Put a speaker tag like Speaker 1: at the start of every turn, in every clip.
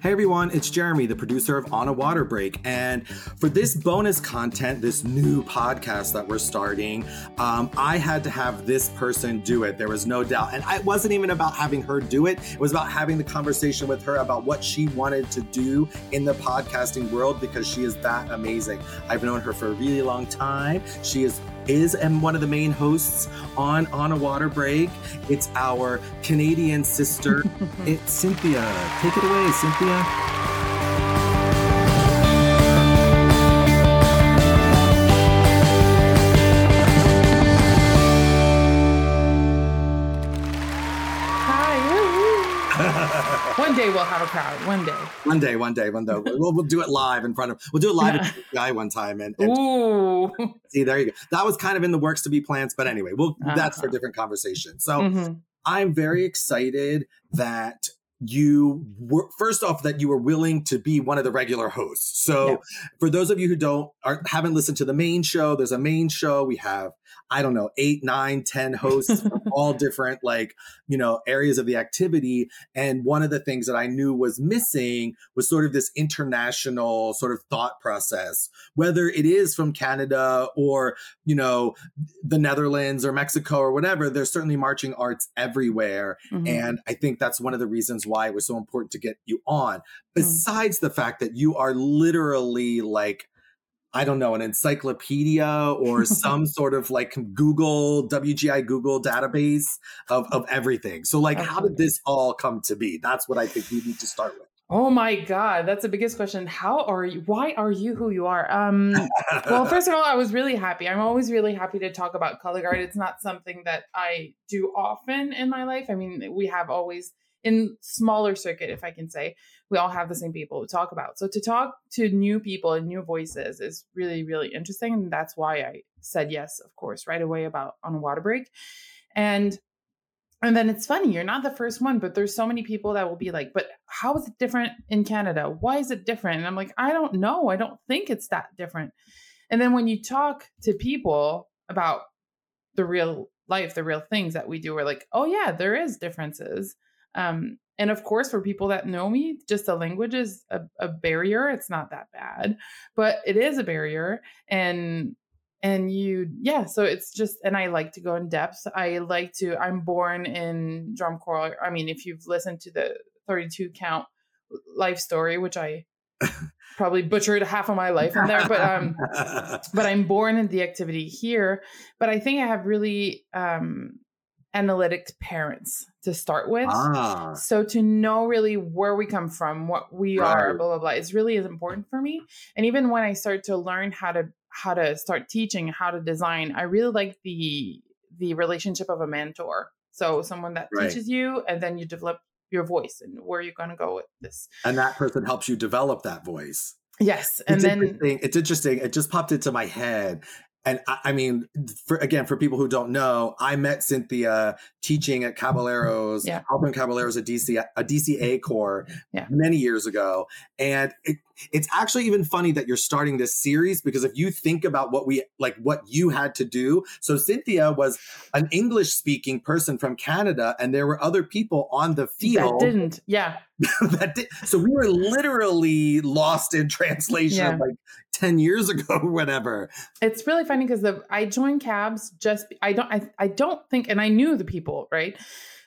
Speaker 1: Hey everyone, it's Jeremy, the producer of On a Water Break. And for this bonus content, this new podcast that we're starting, um, I had to have this person do it. There was no doubt. And it wasn't even about having her do it, it was about having the conversation with her about what she wanted to do in the podcasting world because she is that amazing. I've known her for a really long time. She is is and one of the main hosts on On a Water Break. It's our Canadian sister. it's Cynthia. Take it away, Cynthia.
Speaker 2: One day we'll have a crowd. One day.
Speaker 1: One day, one day, one day. We'll, we'll do it live in front of. We'll do it live at guy one time. And, and,
Speaker 2: Ooh.
Speaker 1: see, there you go. That was kind of in the works to be plans, but anyway, well, uh-huh. that's for a different conversation. So mm-hmm. I'm very excited that you were first off that you were willing to be one of the regular hosts. So yeah. for those of you who don't are, haven't listened to the main show, there's a main show. We have I don't know, eight, nine, ten hosts from all different like, you know, areas of the activity. And one of the things that I knew was missing was sort of this international sort of thought process, whether it is from Canada or, you know, the Netherlands or Mexico or whatever, there's certainly marching arts everywhere. Mm-hmm. And I think that's one of the reasons why it was so important to get you on. Mm. Besides mm-hmm. the fact that you are literally like I don't know, an encyclopedia or some sort of like Google, WGI Google database of, of everything. So, like, how did this all come to be? That's what I think we need to start with.
Speaker 2: Oh my God, that's the biggest question. How are you? Why are you who you are? Um, well, first of all, I was really happy. I'm always really happy to talk about color guard. It's not something that I do often in my life. I mean, we have always in smaller circuit, if I can say, we all have the same people to talk about. So to talk to new people and new voices is really, really interesting. And that's why I said yes, of course, right away about on a water break. And and then it's funny, you're not the first one, but there's so many people that will be like, but how is it different in Canada? Why is it different? And I'm like, I don't know. I don't think it's that different. And then when you talk to people about the real life, the real things that we do, we're like, oh yeah, there is differences. Um, and of course, for people that know me, just the language is a, a barrier. It's not that bad, but it is a barrier. And and you yeah so it's just and i like to go in depth i like to i'm born in drum corps i mean if you've listened to the 32 count life story which i probably butchered half of my life in there but um but i'm born in the activity here but i think i have really um analytic parents to start with. Ah. So to know really where we come from, what we right. are, blah blah blah, is really is important for me. And even when I start to learn how to how to start teaching how to design, I really like the the relationship of a mentor. So someone that right. teaches you, and then you develop your voice and where you're going to go with this.
Speaker 1: And that person helps you develop that voice.
Speaker 2: Yes, and it's then
Speaker 1: it's interesting. It just popped into my head and I, I, mean, for, again, for people who don't know, I met Cynthia teaching at Caballeros, yeah. helping Caballeros a DC a DCA corps yeah. many years ago, and it, it's actually even funny that you're starting this series because if you think about what we like, what you had to do. So Cynthia was an English speaking person from Canada, and there were other people on the field
Speaker 2: that didn't, yeah.
Speaker 1: that did. So we were literally lost in translation yeah. like 10 years ago or whatever.
Speaker 2: It's really funny because I joined cabs just I don't I, I don't think and I knew the people, right?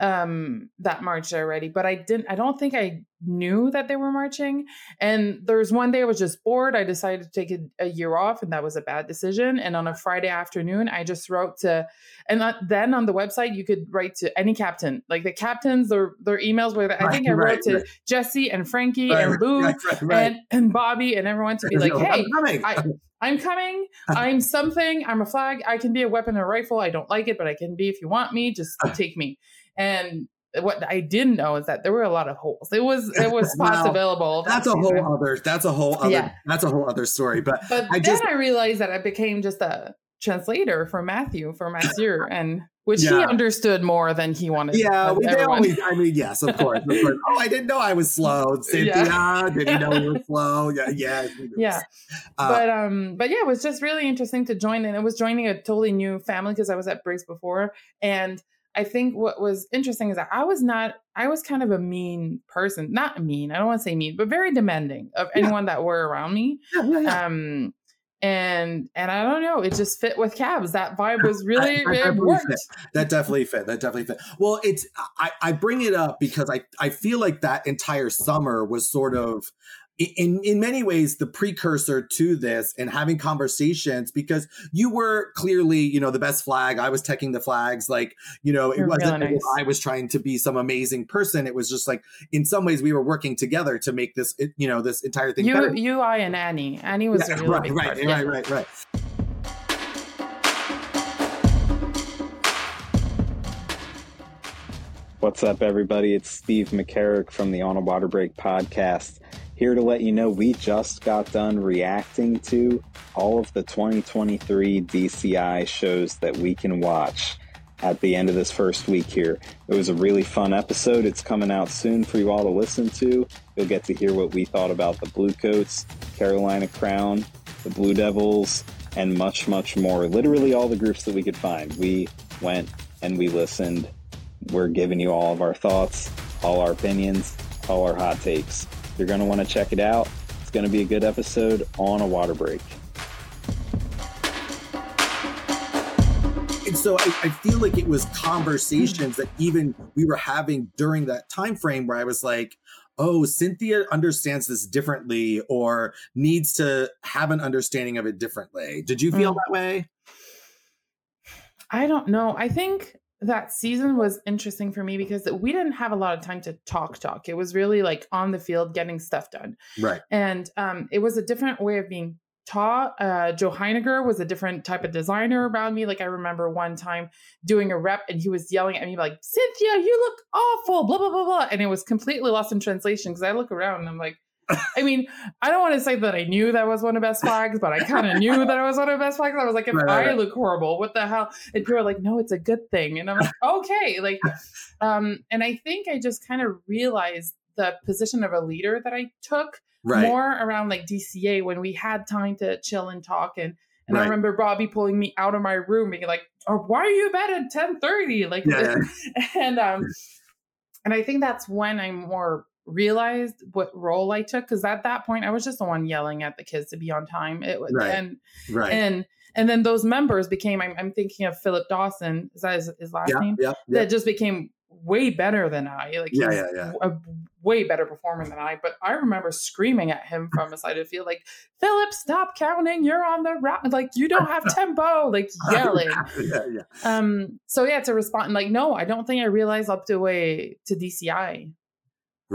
Speaker 2: Um that marched already but i didn't i don't think i knew that they were marching and there was one day i was just bored i decided to take a, a year off and that was a bad decision and on a friday afternoon i just wrote to and then on the website you could write to any captain like the captains their their emails were i think i wrote right, to right. jesse and frankie right, and lou and and bobby and everyone to be like hey I, I'm coming. I'm something. I'm a flag. I can be a weapon or rifle. I don't like it, but I can be if you want me. Just take me. And what I didn't know is that there were a lot of holes. It was it was spots available.
Speaker 1: That's a season. whole other. That's a whole other. Yeah. That's a whole other story. But
Speaker 2: but I then just, I realized that I became just a translator for Matthew for Matthew and which yeah. he understood more than he wanted. To.
Speaker 1: Yeah, we, always, I mean, yes, of course, of course. Oh, I didn't know I was slow. Cynthia, yeah. did you know you were slow? Yeah, yeah,
Speaker 2: yeah. Uh, but um, but yeah, it was just really interesting to join, and it was joining a totally new family because I was at Briggs before, and I think what was interesting is that I was not, I was kind of a mean person. Not mean, I don't want to say mean, but very demanding of yeah. anyone that were around me. Yeah, yeah. Um, and and I don't know, it just fit with cabs. That vibe was really that, it worked.
Speaker 1: Fit. That definitely fit. That definitely fit. Well, it's I, I bring it up because I I feel like that entire summer was sort of in in many ways the precursor to this and having conversations because you were clearly you know the best flag i was taking the flags like you know it You're wasn't really nice. i was trying to be some amazing person it was just like in some ways we were working together to make this you know this entire thing
Speaker 2: you
Speaker 1: better.
Speaker 2: you i and annie annie was yeah, really
Speaker 1: right right, right, yeah. right right right
Speaker 3: What's up, everybody? It's Steve McCarrick from the On a Water Break podcast. Here to let you know we just got done reacting to all of the 2023 DCI shows that we can watch at the end of this first week here. It was a really fun episode. It's coming out soon for you all to listen to. You'll get to hear what we thought about the Bluecoats, Carolina Crown, the Blue Devils, and much, much more. Literally all the groups that we could find. We went and we listened. We're giving you all of our thoughts, all our opinions, all our hot takes. You're going to want to check it out. It's going to be a good episode on a water break.
Speaker 1: And so I, I feel like it was conversations that even we were having during that time frame where I was like, oh, Cynthia understands this differently or needs to have an understanding of it differently. Did you feel mm. that way?
Speaker 2: I don't know. I think that season was interesting for me because we didn't have a lot of time to talk talk. It was really like on the field getting stuff done.
Speaker 1: Right.
Speaker 2: And um, it was a different way of being taught. Uh, joe heiniger was a different type of designer around me. Like i remember one time doing a rep and he was yelling at me like cynthia you look awful blah blah blah blah. And it was completely lost in translation because i look around and i'm like I mean, I don't want to say that I knew that was one of best flags, but I kind of knew that it was one of best flags. I was like, if right, I right. look horrible, what the hell? And people are like, no, it's a good thing. And I'm like, okay. Like, um, and I think I just kind of realized the position of a leader that I took right. more around like DCA when we had time to chill and talk. And and I remember Bobby pulling me out of my room, being like, oh, why are you bed at 10 30? Like, yeah. and um, and I think that's when I'm more realized what role I took because at that point I was just the one yelling at the kids to be on time. It was right. and right. and and then those members became I'm, I'm thinking of Philip Dawson is that his, his last yeah, name yeah, yeah. that just became way better than I like yeah, yeah, yeah. a way better performer than I but I remember screaming at him from a side of the field like Philip stop counting you're on the route like you don't have tempo like yelling yeah, yeah. um so yeah to respond like no I don't think I realized up the way to DCI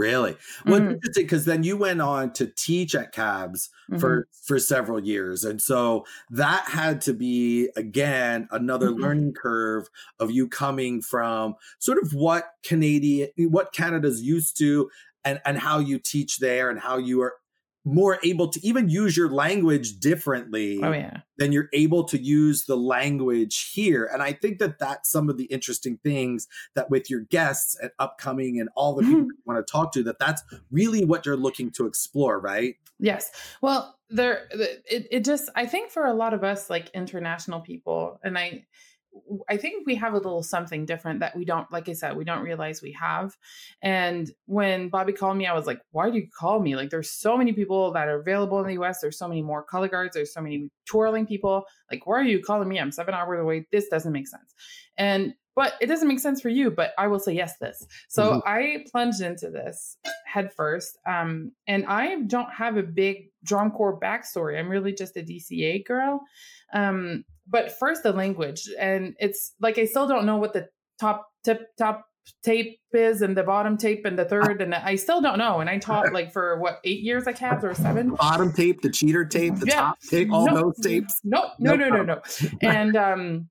Speaker 1: Really? Well, mm-hmm. interesting because then you went on to teach at Cabs mm-hmm. for for several years, and so that had to be again another mm-hmm. learning curve of you coming from sort of what Canadian, what Canada's used to, and and how you teach there, and how you are more able to even use your language differently
Speaker 2: oh, yeah.
Speaker 1: than you're able to use the language here. And I think that that's some of the interesting things that with your guests and upcoming and all the people mm-hmm. you want to talk to, that that's really what you're looking to explore, right?
Speaker 2: Yes. Well, there, it, it just, I think for a lot of us, like international people, and I, I think we have a little something different that we don't, like I said, we don't realize we have. And when Bobby called me, I was like, why do you call me? Like, there's so many people that are available in the US. There's so many more color guards. There's so many twirling people. Like, why are you calling me? I'm seven hours away. This doesn't make sense. And, but it doesn't make sense for you, but I will say yes, this. So mm-hmm. I plunged into this head first. Um, and I don't have a big drum corps backstory. I'm really just a DCA girl. Um, but first the language and it's like i still don't know what the top tip top tape is and the bottom tape and the third and i still don't know and i taught like for what eight years at cabs or seven
Speaker 1: bottom tape the cheater tape the yeah. top tape all no, those tapes
Speaker 2: no no no no no, no. and um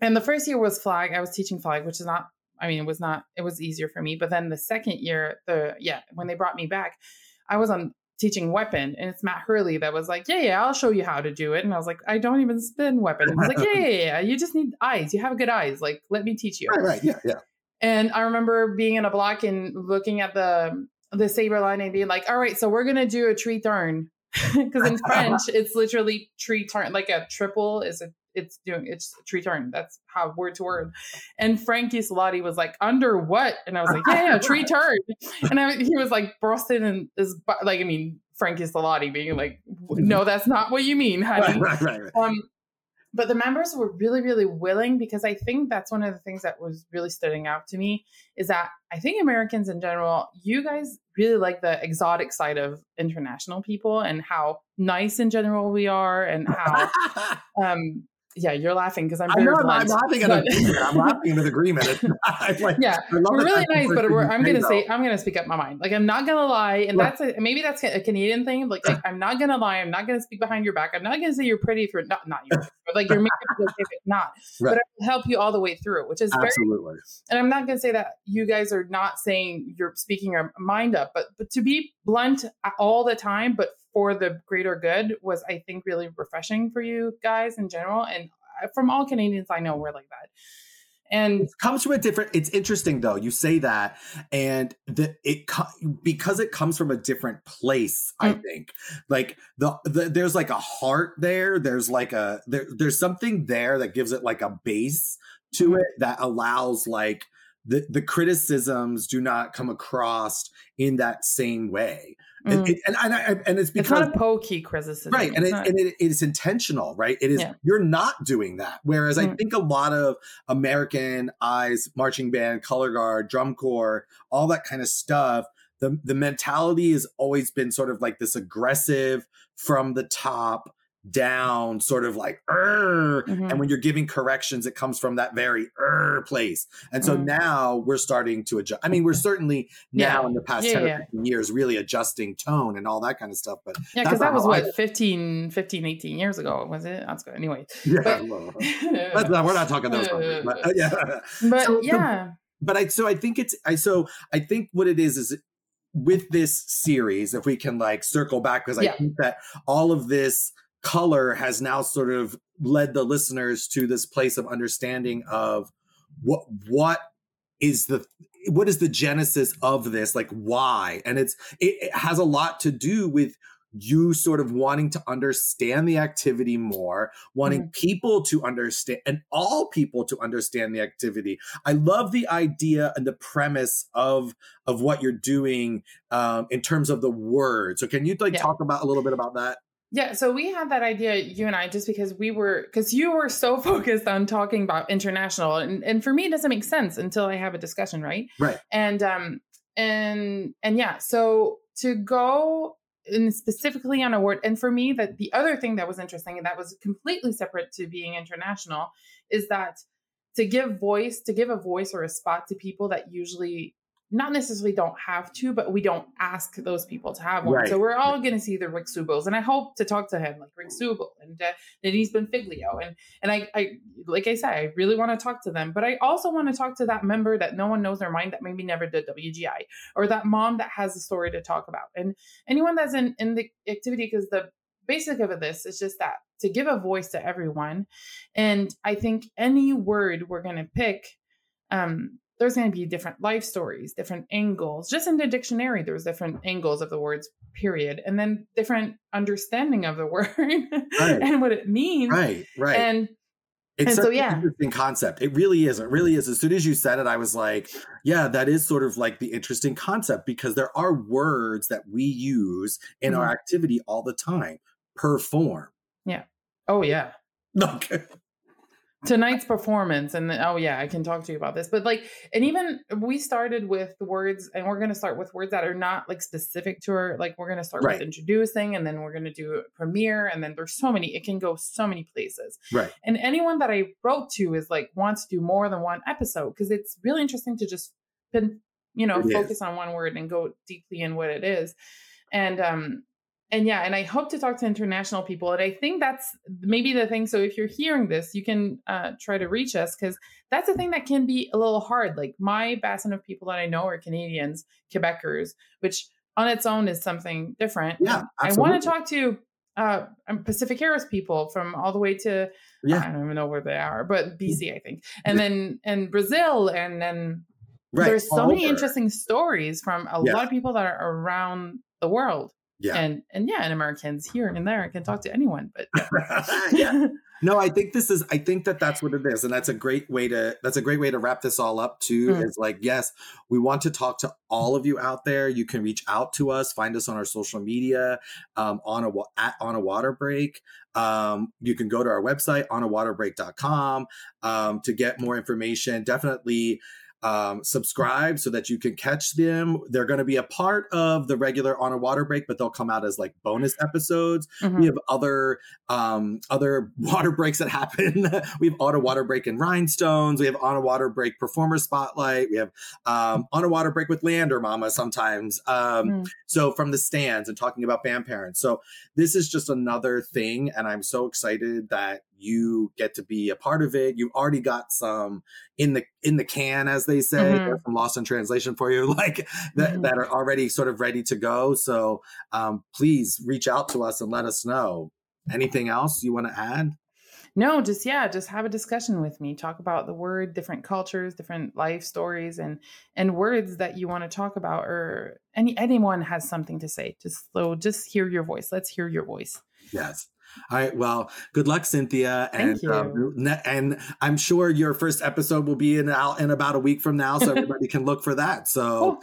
Speaker 2: and the first year was flag i was teaching flag which is not i mean it was not it was easier for me but then the second year the yeah when they brought me back i was on teaching weapon and it's Matt Hurley that was like, yeah, yeah, I'll show you how to do it. And I was like, I don't even spin weapon. And he's like, yeah, yeah, yeah, you just need eyes. You have good eyes. Like, let me teach you.
Speaker 1: Right, right, yeah, yeah.
Speaker 2: And I remember being in a block and looking at the the saber line and being like, all right, so we're gonna do a tree turn. Because in French, it's literally tree turn. Like a triple is a it's doing it's tree turn. That's how word to word. And Frankie Salati was like, under what? And I was like, yeah, yeah, tree turn. And I, he was like, Boston and is like, I mean, Frankie Salati being like, no, that's not what you mean, honey. Right, right, right, um, but the members were really, really willing because I think that's one of the things that was really standing out to me is that I think Americans in general, you guys really like the exotic side of international people and how nice in general we are and how um yeah, you're laughing because I'm I'm, not, I'm laughing
Speaker 1: at agreement. I'm laughing with agreement.
Speaker 2: like, yeah, we're really nice, but we're, I'm gonna say I'm gonna speak up my mind. Like I'm not gonna lie, and that's a, maybe that's a Canadian thing. Like, like, I'm not gonna lie. I'm not gonna speak behind your back. I'm not gonna say you're pretty if you're not not you, but like you're making it if it's not. Right. But I will help you all the way through, which is absolutely. Very, and I'm not gonna say that you guys are not saying you're speaking your mind up, but but to be blunt all the time, but for the greater good was I think really refreshing for you guys in general and uh, from all Canadians I know we're like that. And
Speaker 1: it comes from a different it's interesting though you say that and the it because it comes from a different place mm. I think like the, the, there's like a heart there there's like a there, there's something there that gives it like a base to mm. it that allows like the, the criticisms do not come across in that same way Mm. It, and, and, and, it's because
Speaker 2: it's not a pokey criticism,
Speaker 1: right? And, it, and it, it is intentional, right? It is yeah. you're not doing that. Whereas mm. I think a lot of American eyes, marching band, color guard, drum corps, all that kind of stuff. The the mentality has always been sort of like this aggressive from the top down sort of like mm-hmm. and when you're giving corrections it comes from that very place. And so mm. now we're starting to adjust i mean we're certainly now yeah. in the past yeah, 10 yeah. or 15 years really adjusting tone and all that kind of stuff but
Speaker 2: yeah because that was what I, 15 15 18 years ago was it? That's good. Anyway.
Speaker 1: Yeah but, not, we're not talking those but uh, yeah.
Speaker 2: But so, yeah.
Speaker 1: but i so i think it's i so i think what it is is with this series if we can like circle back because i think that all of this color has now sort of led the listeners to this place of understanding of what what is the what is the genesis of this? Like why? And it's it, it, has a lot to do with you sort of wanting to understand the activity more wanting mm-hmm. people to understand and all people to understand the activity. I love the idea and the premise of of what you're doing um in terms of the words. So can you like yeah. talk about a little bit about that
Speaker 2: yeah, so we had that idea, you and I, just because we were, because you were so focused on talking about international, and, and for me, it doesn't make sense until I have a discussion, right?
Speaker 1: Right.
Speaker 2: And um, and and yeah, so to go and specifically on a word, and for me, that the other thing that was interesting, and that was completely separate to being international, is that to give voice, to give a voice or a spot to people that usually not necessarily don't have to, but we don't ask those people to have one. Right. So we're all going to see the Rick Subels, and I hope to talk to him like Rick Subel and uh, Denise Bonfiglio, and and I, I like I said, I really want to talk to them, but I also want to talk to that member that no one knows their mind that maybe never did WGI, or that mom that has a story to talk about, and anyone that's in in the activity because the basic of this is just that to give a voice to everyone, and I think any word we're going to pick um there's going to be different life stories, different angles. Just in the dictionary, there's different angles of the words, period, and then different understanding of the word right. and what it means.
Speaker 1: Right, right.
Speaker 2: And
Speaker 1: it's so, yeah. interesting concept. It really is. It really is. As soon as you said it, I was like, yeah, that is sort of like the interesting concept because there are words that we use in mm-hmm. our activity all the time. Perform.
Speaker 2: Yeah. Oh, yeah.
Speaker 1: Okay
Speaker 2: tonight's performance and then, oh yeah i can talk to you about this but like and even we started with the words and we're going to start with words that are not like specific to her like we're going to start right. with introducing and then we're going to do a premiere and then there's so many it can go so many places
Speaker 1: right
Speaker 2: and anyone that i wrote to is like wants to do more than one episode because it's really interesting to just pin you know it focus is. on one word and go deeply in what it is and um and yeah and i hope to talk to international people and i think that's maybe the thing so if you're hearing this you can uh, try to reach us because that's the thing that can be a little hard like my bassin of people that i know are canadians quebecers which on its own is something different
Speaker 1: yeah
Speaker 2: i want to talk to uh, um, Pacific Harris people from all the way to yeah. I don't even know where they are, but BC I think, and then and Brazil, and then right. there's so all many over. interesting stories from a yeah. lot of people that are around the world
Speaker 1: yeah.
Speaker 2: And and yeah, and Americans here and there can talk to anyone, but
Speaker 1: yeah. no, I think this is. I think that that's what it is, and that's a great way to. That's a great way to wrap this all up. Too mm. is like, yes, we want to talk to all of you out there. You can reach out to us. Find us on our social media, um, on a at on a water break. Um, you can go to our website on a waterbreak.com um, to get more information. Definitely um, subscribe so that you can catch them. They're going to be a part of the regular on a water break, but they'll come out as like bonus episodes. Mm-hmm. We have other um, other water breaks that happen. we have on a water break in Rhinestones. We have on a water break performer spotlight. We have um, on a water break with Leander Momma sometimes. Um, mm. So from the stands and talking about band parents. So this is just another thing, and I'm so excited that you get to be a part of it. You've already got some in the in the can, as they say, mm-hmm. some lost in translation for you, like that, mm-hmm. that are already sort of ready to go. So um, please reach out to us and let us know. Anything else you want to add?
Speaker 2: No, just yeah, just have a discussion with me. Talk about the word, different cultures, different life stories, and and words that you want to talk about, or any anyone has something to say. Just so just hear your voice. Let's hear your voice.
Speaker 1: Yes. All right. Well, good luck, Cynthia. And um, and I'm sure your first episode will be in out in about a week from now, so everybody can look for that. So cool.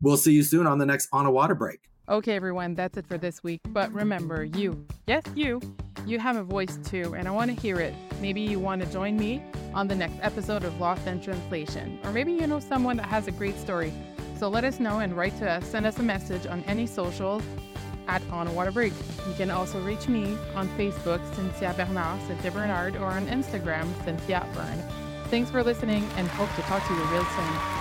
Speaker 1: we'll see you soon on the next on a water break.
Speaker 4: Okay, everyone, that's it for this week. But remember, you, yes, you, you have a voice too, and I want to hear it. Maybe you want to join me on the next episode of Lost in Translation, or maybe you know someone that has a great story. So let us know and write to us. Send us a message on any socials at On Water Break. You can also reach me on Facebook, Cynthia Bernard, Cynthia Bernard, or on Instagram, Cynthia Bern. Thanks for listening and hope to talk to you real soon.